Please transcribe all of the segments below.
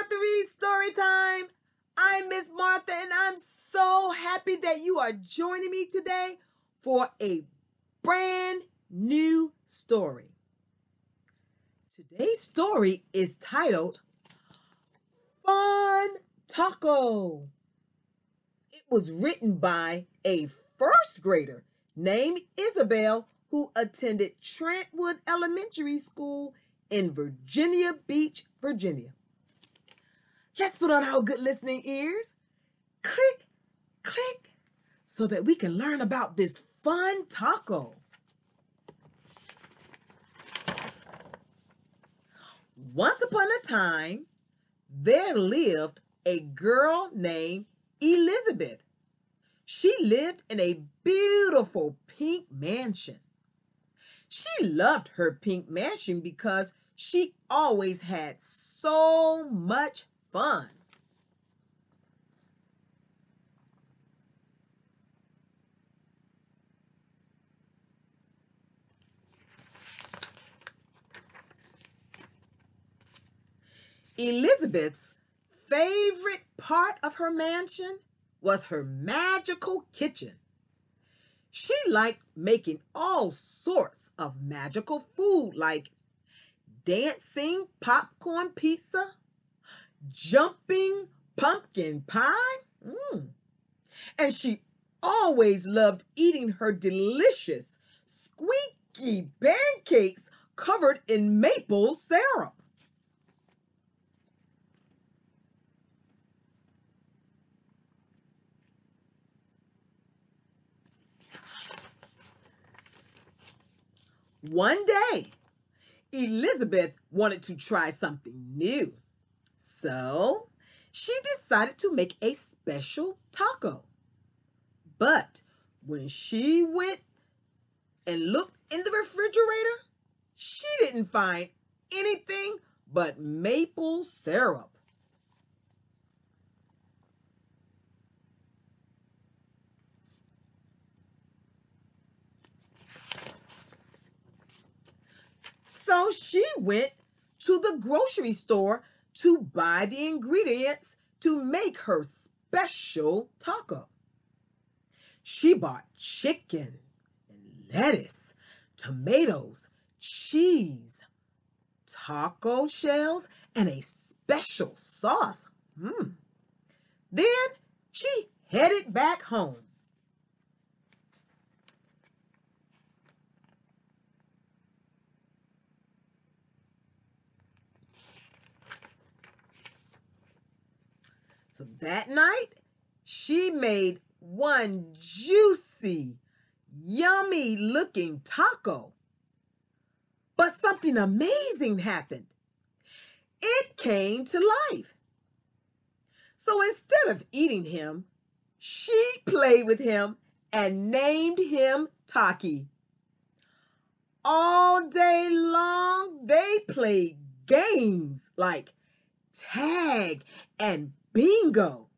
Martha Story Time. I'm Miss Martha, and I'm so happy that you are joining me today for a brand new story. Today's story is titled Fun Taco. It was written by a first grader named Isabel who attended Trantwood Elementary School in Virginia Beach, Virginia. Let's put on our good listening ears. Click, click, so that we can learn about this fun taco. Once upon a time, there lived a girl named Elizabeth. She lived in a beautiful pink mansion. She loved her pink mansion because she always had so much fun. Elizabeth's favorite part of her mansion was her magical kitchen. She liked making all sorts of magical food like dancing popcorn pizza, jumping pumpkin pie. Mm. And she always loved eating her delicious squeaky pancakes covered in maple syrup. One day, Elizabeth wanted to try something new. So she decided to make a special taco. But when she went and looked in the refrigerator, she didn't find anything but maple syrup. So she went to the grocery store to buy the ingredients to make her special taco. She bought chicken and lettuce, tomatoes, cheese, taco shells, and a special sauce. Mm. Then she headed back home. So that night, she made one juicy, yummy looking taco. But something amazing happened. It came to life. So instead of eating him, she played with him and named him Taki. All day long, they played games like tag and bingo.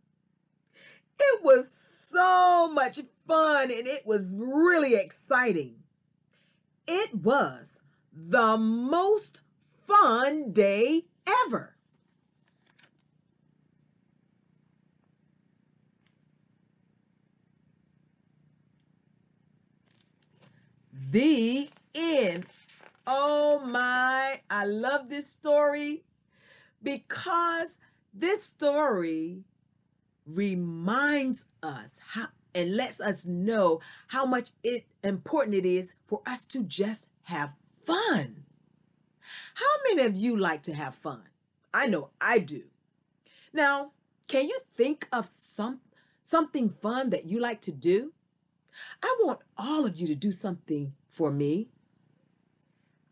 It was so much fun and it was really exciting. It was the most fun day ever. The end. Oh my, I love this story because this story reminds us how and lets us know how much it important it is for us to just have fun. How many of you like to have fun? I know I do. Now, can you think of some something fun that you like to do? I want all of you to do something for me.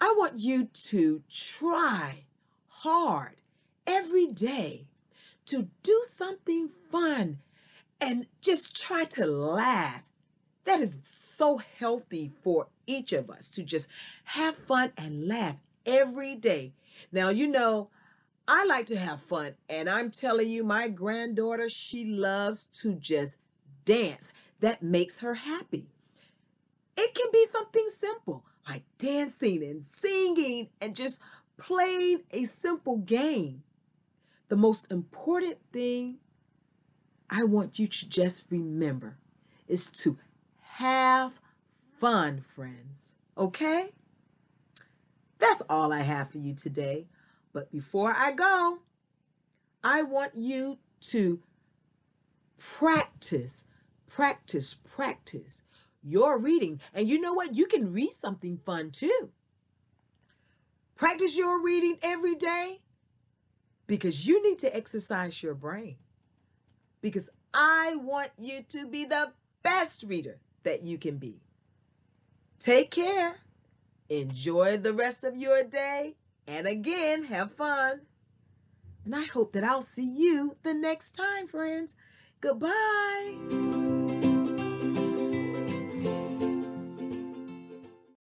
I want you to try hard every day to do something fun and just try to laugh. That is so healthy for each of us to just have fun and laugh every day. Now, you know, I like to have fun, and I'm telling you, my granddaughter, she loves to just dance. That makes her happy. It can be something simple like dancing and singing and just playing a simple game. The most important thing I want you to just remember is to have fun, friends. Okay? That's all I have for you today. But before I go, I want you to practice, practice, practice your reading. And you know what? You can read something fun too. Practice your reading every day because you need to exercise your brain. Because I want you to be the best reader that you can be. Take care. Enjoy the rest of your day. And again, have fun. And I hope that I'll see you the next time, friends. Goodbye.